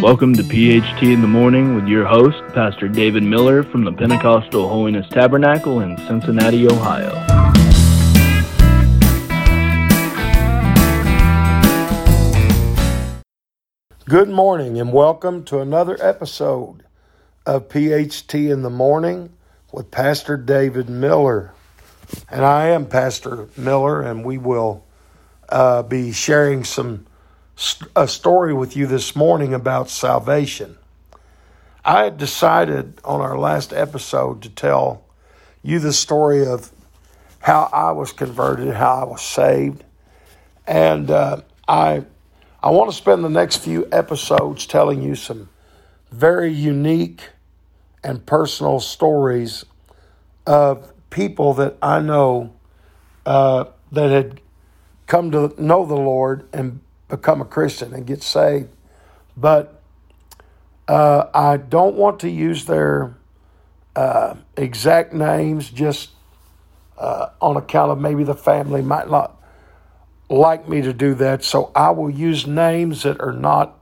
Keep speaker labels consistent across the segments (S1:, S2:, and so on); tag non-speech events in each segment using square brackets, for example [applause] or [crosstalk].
S1: Welcome to PHT in the Morning with your host, Pastor David Miller from the Pentecostal Holiness Tabernacle in Cincinnati, Ohio.
S2: Good morning and welcome to another episode of PHT in the Morning with Pastor David Miller. And I am Pastor Miller, and we will uh, be sharing some a story with you this morning about salvation. I had decided on our last episode to tell you the story of how I was converted, how I was saved, and uh, I I want to spend the next few episodes telling you some very unique and personal stories of people that I know uh, that had come to know the Lord and become a Christian and get saved. But uh, I don't want to use their uh, exact names just uh, on account of maybe the family might not like me to do that. So I will use names that are not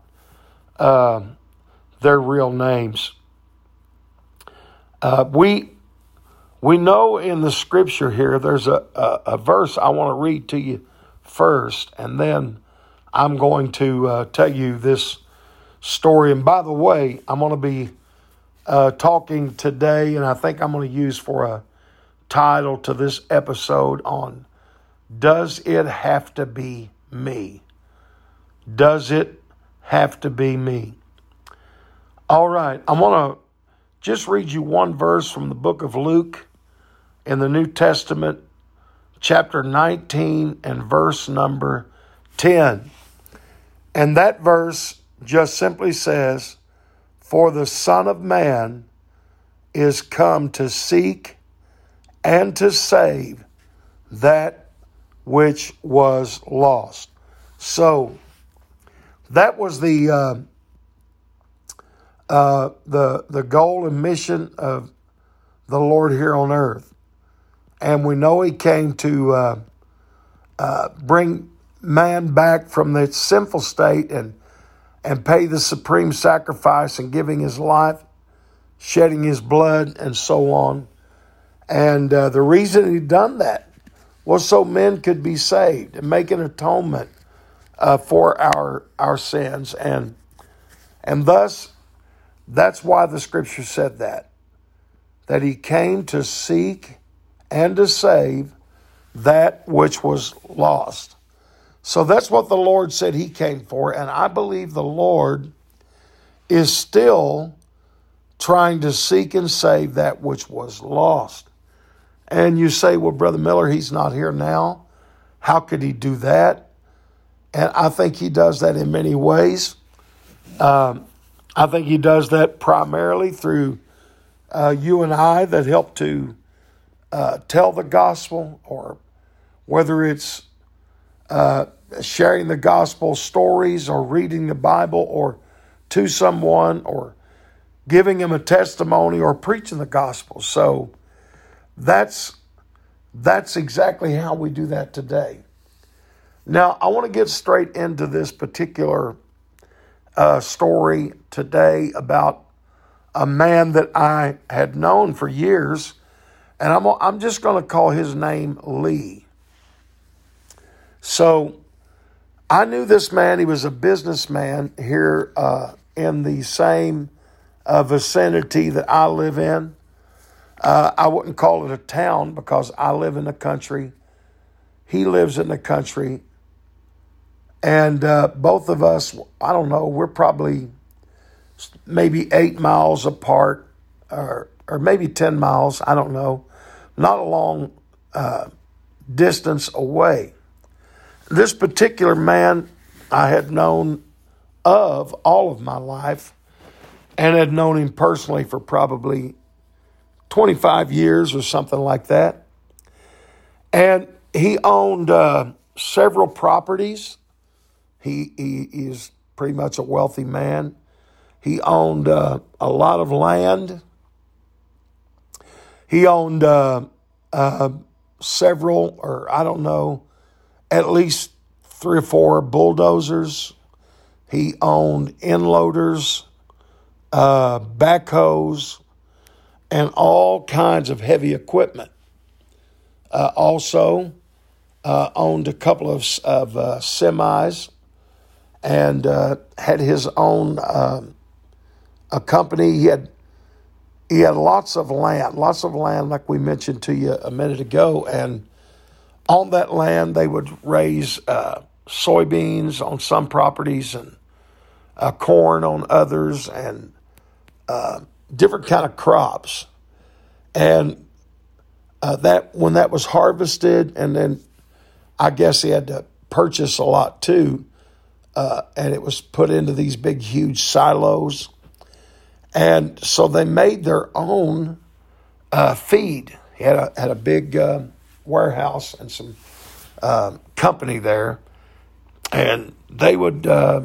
S2: uh, their real names. Uh, we we know in the scripture here there's a, a, a verse I want to read to you first, and then I'm going to uh, tell you this story. And by the way, I'm going to be uh, talking today, and I think I'm going to use for a title to this episode on Does It Have to Be Me? Does it have to be me? All right, I'm going to just read you one verse from the book of Luke in the New Testament, chapter 19 and verse number 10. And that verse just simply says, For the Son of Man is come to seek and to save that which was lost. So that was the uh, uh, the the goal and mission of the Lord here on earth, and we know He came to uh, uh bring man back from the sinful state and and pay the supreme sacrifice and giving his life, shedding his blood, and so on. And uh, the reason he done that was so men could be saved and make an atonement uh, for our our sins, and and thus that's why the scripture said that that he came to seek and to save that which was lost. So that's what the Lord said He came for. And I believe the Lord is still trying to seek and save that which was lost. And you say, well, Brother Miller, He's not here now. How could He do that? And I think He does that in many ways. Um, I think He does that primarily through uh, you and I that help to uh, tell the gospel, or whether it's uh, sharing the gospel stories or reading the Bible or to someone or giving them a testimony or preaching the gospel. So that's that's exactly how we do that today. Now, I want to get straight into this particular uh, story today about a man that I had known for years, and I'm, I'm just going to call his name Lee. So I knew this man. He was a businessman here uh, in the same uh, vicinity that I live in. Uh, I wouldn't call it a town because I live in the country. He lives in the country. And uh, both of us, I don't know, we're probably maybe eight miles apart or, or maybe 10 miles, I don't know, not a long uh, distance away. This particular man I had known of all of my life and had known him personally for probably 25 years or something like that. And he owned uh, several properties. He, he, is pretty much a wealthy man. He owned uh, a lot of land. He owned uh, uh several, or I don't know, at least three or four bulldozers He owned end loaders, uh, backhoes, and all kinds of heavy equipment. Uh, also, uh, owned a couple of, of uh, semis and uh, had his own um, a company. He had he had lots of land, lots of land, like we mentioned to you a minute ago, and on that land they would raise uh, soybeans on some properties and uh, corn on others, and uh, different kind of crops. And uh, that when that was harvested, and then I guess he had to purchase a lot too, uh, and it was put into these big, huge silos. And so they made their own uh, feed. He had a, had a big warehouse and some uh, company there. And they would, uh,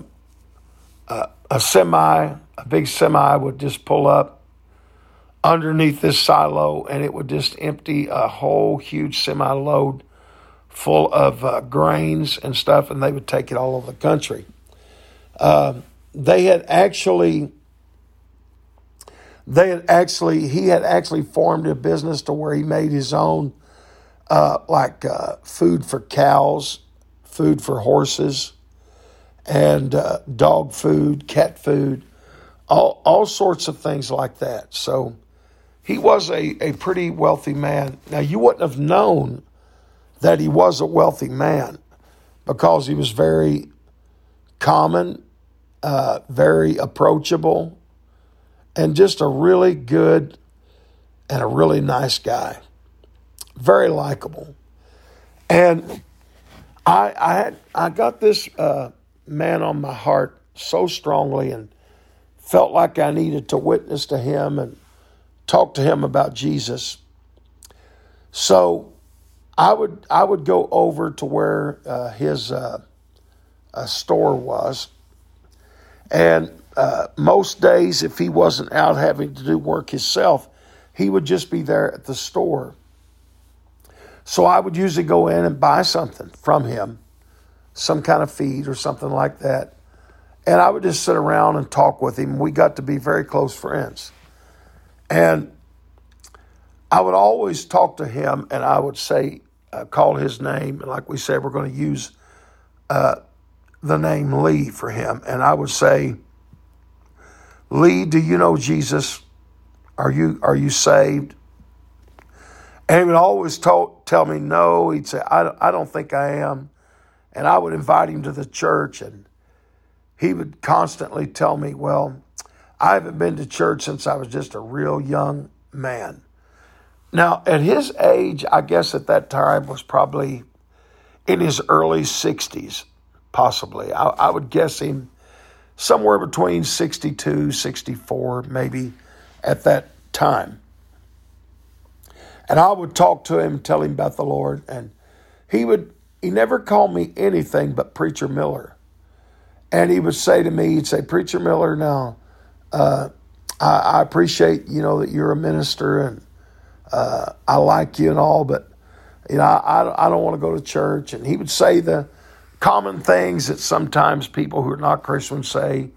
S2: uh, a semi, a big semi would just pull up underneath this silo and it would just empty a whole huge semi load full of uh, grains and stuff, and they would take it all over the country. Uh, they had actually, they had actually, he had actually formed a business to where he made his own, uh, like uh, food for cows, food for horses, and uh, dog food, cat food, all all sorts of things like that. So. He was a, a pretty wealthy man. Now, you wouldn't have known that he was a wealthy man because he was very common, uh, very approachable, and just a really good and a really nice guy. Very likable. And I, I, had, I got this uh, man on my heart so strongly and felt like I needed to witness to him and talk to him about Jesus. So I would I would go over to where uh, his uh, uh, store was, and uh, most days, if he wasn't out having to do work himself, he would just be there at the store. So I would usually go in and buy something from him, some kind of feed or something like that, and I would just sit around and talk with him. We got to be very close friends, and I would always talk to him, and I would say, uh, call his name. And like we said, we're going to use uh, the name Lee for him. And I would say, Lee, do you know Jesus? Are you are you saved? And he would always told, tell me no. He'd say, I, I don't think I am. And I would invite him to the church, and he would constantly tell me, Well, I haven't been to church since I was just a real young man. Now, at his age, I guess at that time was probably in his early 60s, possibly. I, I would guess him somewhere between 62, 64, maybe at that time. And I would talk to him, tell him about the Lord, and he would, he never called me anything but Preacher Miller. And he would say to me, he'd say, Preacher Miller, now, uh, I, I appreciate, you know, that you're a minister and uh, I like you and all, but you know, I, I don't want to go to church. And he would say the common things that sometimes people who are not Christians say,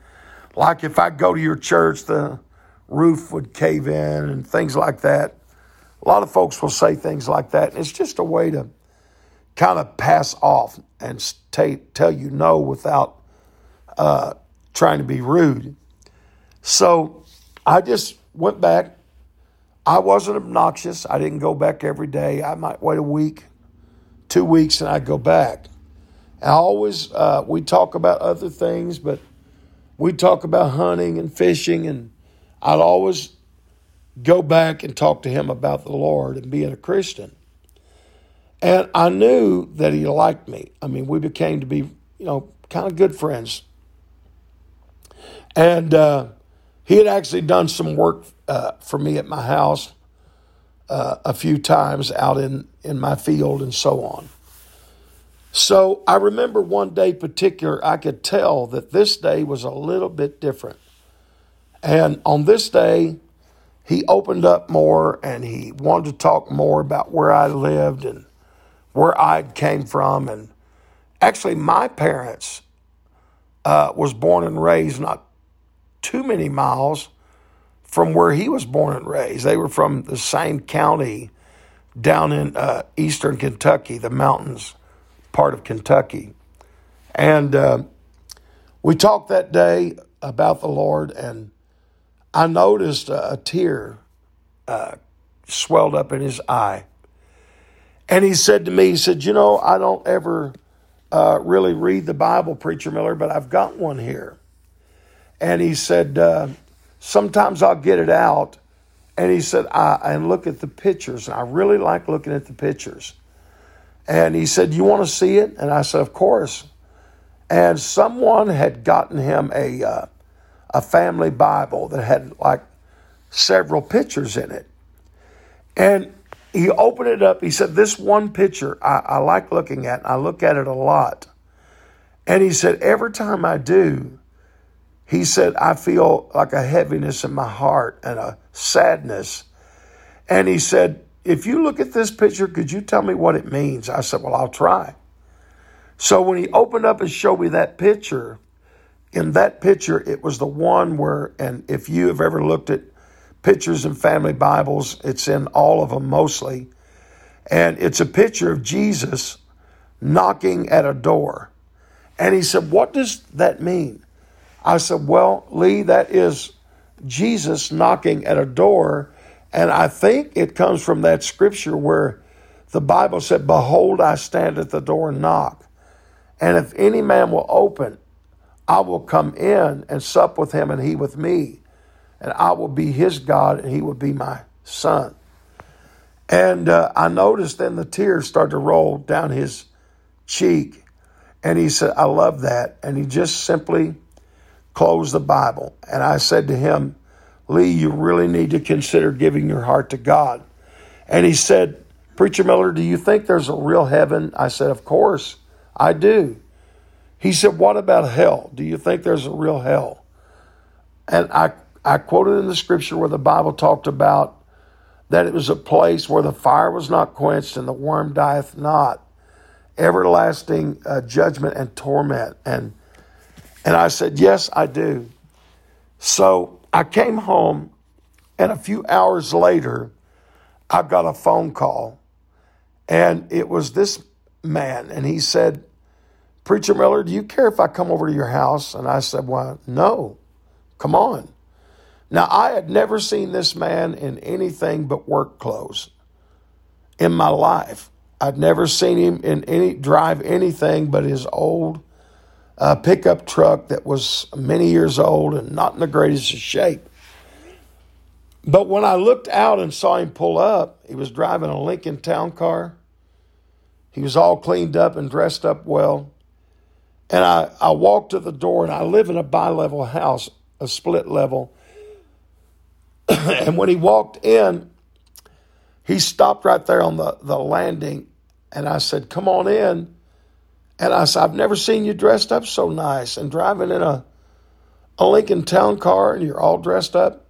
S2: like if I go to your church, the roof would cave in and things like that. A lot of folks will say things like that. It's just a way to kind of pass off and t- tell you no without uh, trying to be rude. So I just went back I wasn't obnoxious. I didn't go back every day. I might wait a week, two weeks, and I'd go back. I always, uh, we talk about other things, but we talk about hunting and fishing, and I'd always go back and talk to him about the Lord and being a Christian. And I knew that he liked me. I mean, we became to be, you know, kind of good friends. And uh, he had actually done some work uh, for me at my house uh, a few times out in, in my field and so on. So I remember one day particular, I could tell that this day was a little bit different. And on this day, he opened up more and he wanted to talk more about where I lived and where I came from. And actually, my parents uh, was born and raised not too many miles from where he was born and raised. They were from the same county down in uh, eastern Kentucky, the mountains part of Kentucky. And uh, we talked that day about the Lord, and I noticed a, tear uh, swelled up in his eye. And he said to me, he said, You know, I don't ever uh, really read the Bible, Preacher Miller, but I've got one here. And he said, uh, Sometimes I'll get it out. And he said, I, and look at the pictures. And I really like looking at the pictures. And he said, You want to see it? And I said, Of course. And someone had gotten him a, uh, a family Bible that had like several pictures in it. And he opened it up. He said, This one picture I, I like looking at. I look at it a lot. And he said, Every time I do, he said, I feel like a heaviness in my heart and a sadness. And he said, If you look at this picture, could you tell me what it means? I said, Well, I'll try. So when he opened up and showed me that picture, in that picture, it was the one where, and if you have ever looked at pictures in family Bibles. It's in all of them mostly. And it's a picture of Jesus knocking at a door. And he said, What does that mean? I said, Well, Lee, that is Jesus knocking at a door. And I think it comes from that scripture where the Bible said, Behold, I stand at the door and knock. And if any man will open, I will come in and sup with him and he with me and I will be his God, and he will be my son. And uh, I noticed then the tears started to roll down his cheek. And he said, I love that. And he just simply closed the Bible. And I said to him, Lee, you really need to consider giving your heart to God. And he said, Preacher Miller, do you think there's a real heaven? I said, Of course, I do. He said, What about hell? Do you think there's a real hell? And I I quoted in the scripture where the Bible talked about that it was a place where the fire was not quenched and the worm dieth not, everlasting uh, judgment and torment. And and I said, yes, I do. So I came home, and a few hours later, I got a phone call, and it was this man, and he said, Preacher Miller, do you care if I come over to your house? And I said, Well, no, come on. Now, I had never seen this man in anything but work clothes in my life. I'd never seen him in any drive anything but his old uh, pickup truck that was many years old and not in the greatest shape. But when I looked out and saw him pull up, he was driving a Lincoln Town Car. He was all cleaned up and dressed up well. And I, I walked to the door, and I live in a bi level house, a split level. [clears throat] and when he walked in, he stopped right there on the, the landing. And I said, Come on in. And I said, I've never seen you dressed up so nice and driving in a, a Lincoln Town car and you're all dressed up.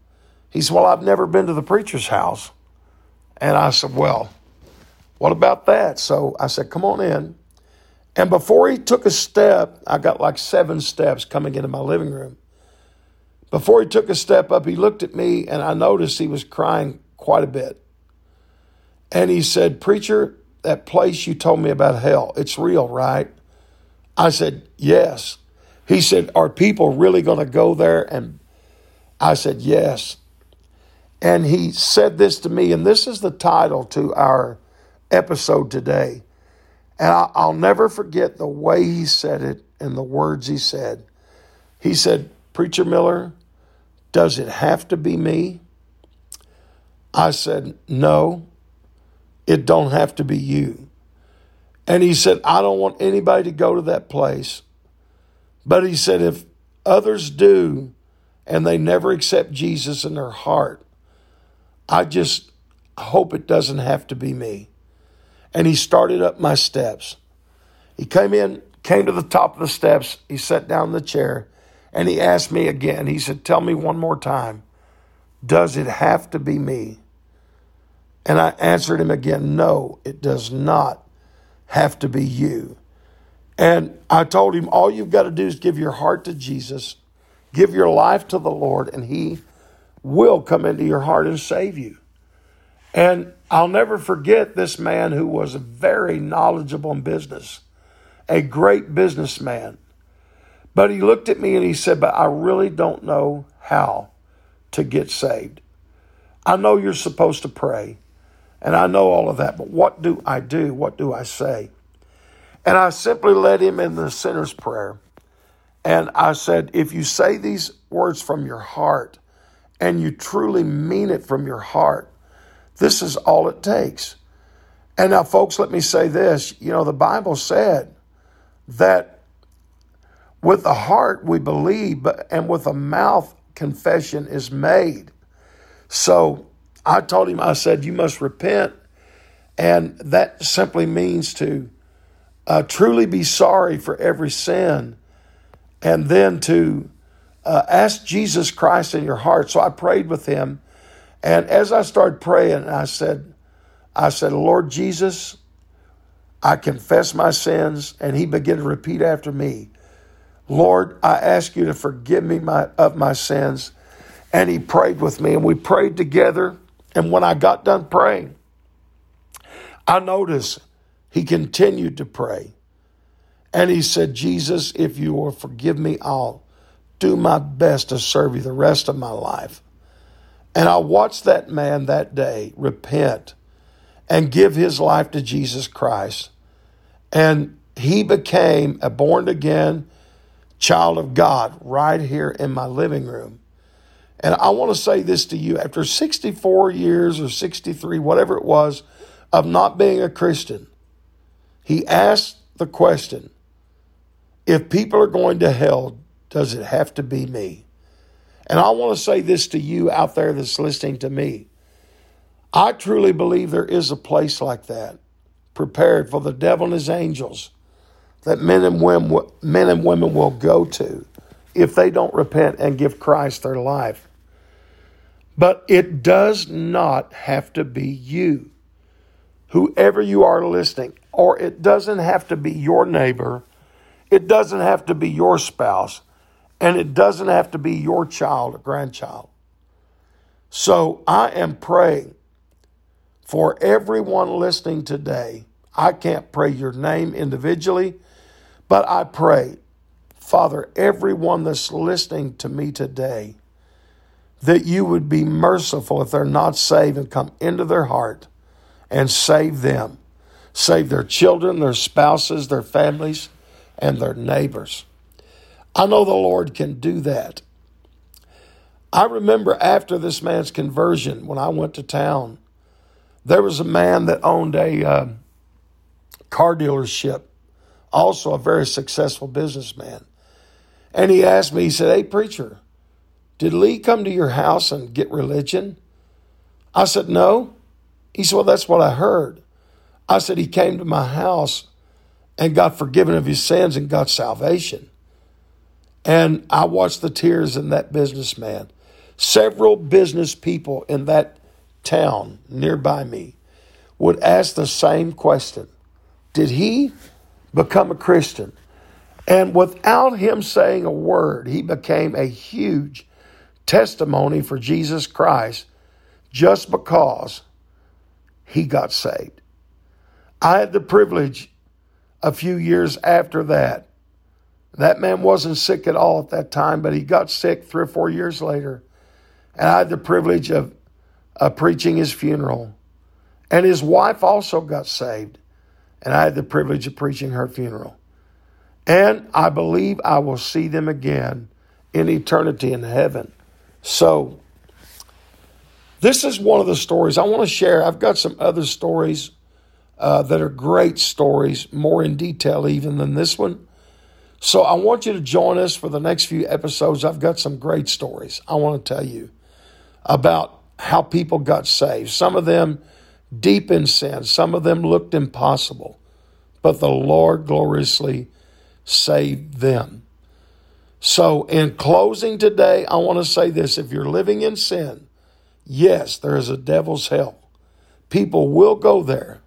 S2: He said, Well, I've never been to the preacher's house. And I said, Well, what about that? So I said, Come on in. And before he took a step, I got like seven steps coming into my living room. Before he took a step up, he looked at me and I noticed he was crying quite a bit. And he said, Preacher, that place you told me about hell, it's real, right? I said, Yes. He said, Are people really going to go there? And I said, Yes. And he said this to me, and this is the title to our episode today. And I'll never forget the way he said it and the words he said. He said, Preacher Miller, does it have to be me? I said, No, it don't have to be you. And he said, I don't want anybody to go to that place. But he said, if others do and they never accept Jesus in their heart, I just hope it doesn't have to be me. And he started up my steps. He came in, came to the top of the steps. He sat down the chair. And he asked me again, he said, Tell me one more time, does it have to be me? And I answered him again, No, it does not have to be you. And I told him, all you've got to do is give your heart to Jesus, give your life to the Lord, and He will come into your heart and save you. And I'll never forget this man who was very knowledgeable in business, a great businessman. But he looked at me and he said, But I really don't know how to get saved. I know you're supposed to pray, and I know all of that, but what do I do? What do I say? And I simply led him in the sinner's prayer. And I said, If you say these words from your heart and you truly mean it from your heart, this is all it takes. And now, folks, let me say this. You know, the Bible said that with the heart we believe, and with the mouth confession is made. So I told him, I said, you must repent. And that simply means to uh, truly be sorry for every sin and then to uh, ask Jesus Christ in your heart. So I prayed with him and as I started praying, I said, I said, Lord Jesus, I confess my sins. And he began to repeat after me, Lord, I ask you to forgive me my, of my sins. And he prayed with me, and we prayed together. And when I got done praying, I noticed he continued to pray. And he said, Jesus, if you will forgive me, I'll do my best to serve you the rest of my life. And I watched that man that day repent and give his life to Jesus Christ. And he became a born again child of God right here in my living room. And I want to say this to you after 64 years or 63, whatever it was, of not being a Christian, he asked the question if people are going to hell, does it have to be me? And I want to say this to you out there that's listening to me. I truly believe there is a place like that prepared for the devil and his angels that men and women, men and women will go to if they don't repent and give Christ their life. But it does not have to be you, whoever you are listening, or it doesn't have to be your neighbor, it doesn't have to be your spouse. And it doesn't have to be your child or grandchild. So I am praying for everyone listening today. I can't pray your name individually, but I pray, Father, everyone that's listening to me today, that you would be merciful if they're not saved and come into their heart and save them. Save their children, their spouses, their families, and their neighbors. I know the Lord can do that. I remember after this man's conversion, when I went to town, there was a man that owned a uh, car dealership, also a very successful businessman. And he asked me, he said, Hey, preacher, did Lee come to your house and get religion? I said, No. He said, Well, that's what I heard. I said, He came to my house and got forgiven of his sins and got salvation. And I watched the tears in that businessman. Several business people in that town nearby me would ask the same question Did he become a Christian? And without him saying a word, he became a huge testimony for Jesus Christ just because he got saved. I had the privilege a few years after that that man wasn't sick at all at that time, but he got sick three or four years later. And I had the privilege of, of preaching his funeral. And his wife also got saved. And I had the privilege of preaching her funeral. And I believe I will see them again in eternity in heaven. So, this is one of the stories I want to share. I've got some other stories uh, that are great stories, more in detail even than this one. So I want you to join us for the next few episodes. I've got some great stories I want to tell you about how people got saved. Some of them deep in sin, some of them looked impossible, but the Lord gloriously saved them. So, in closing today, I want to say this if you're living in sin, yes, there is a devil's hell. People will go there,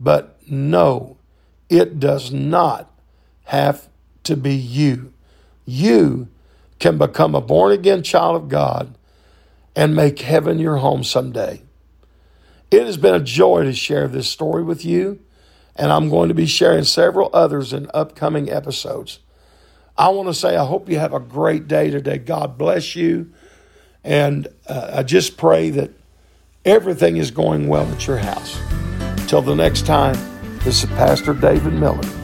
S2: but no, it does not have to be you. You can become a born again child of God and make heaven your home someday. It has been a joy to share this story with you, and I'm going to be sharing several others in upcoming episodes. I want to say I hope you have a great day today. God bless you. And uh, I just pray that everything is going well at your house. Till the next time, this is Pastor David Miller.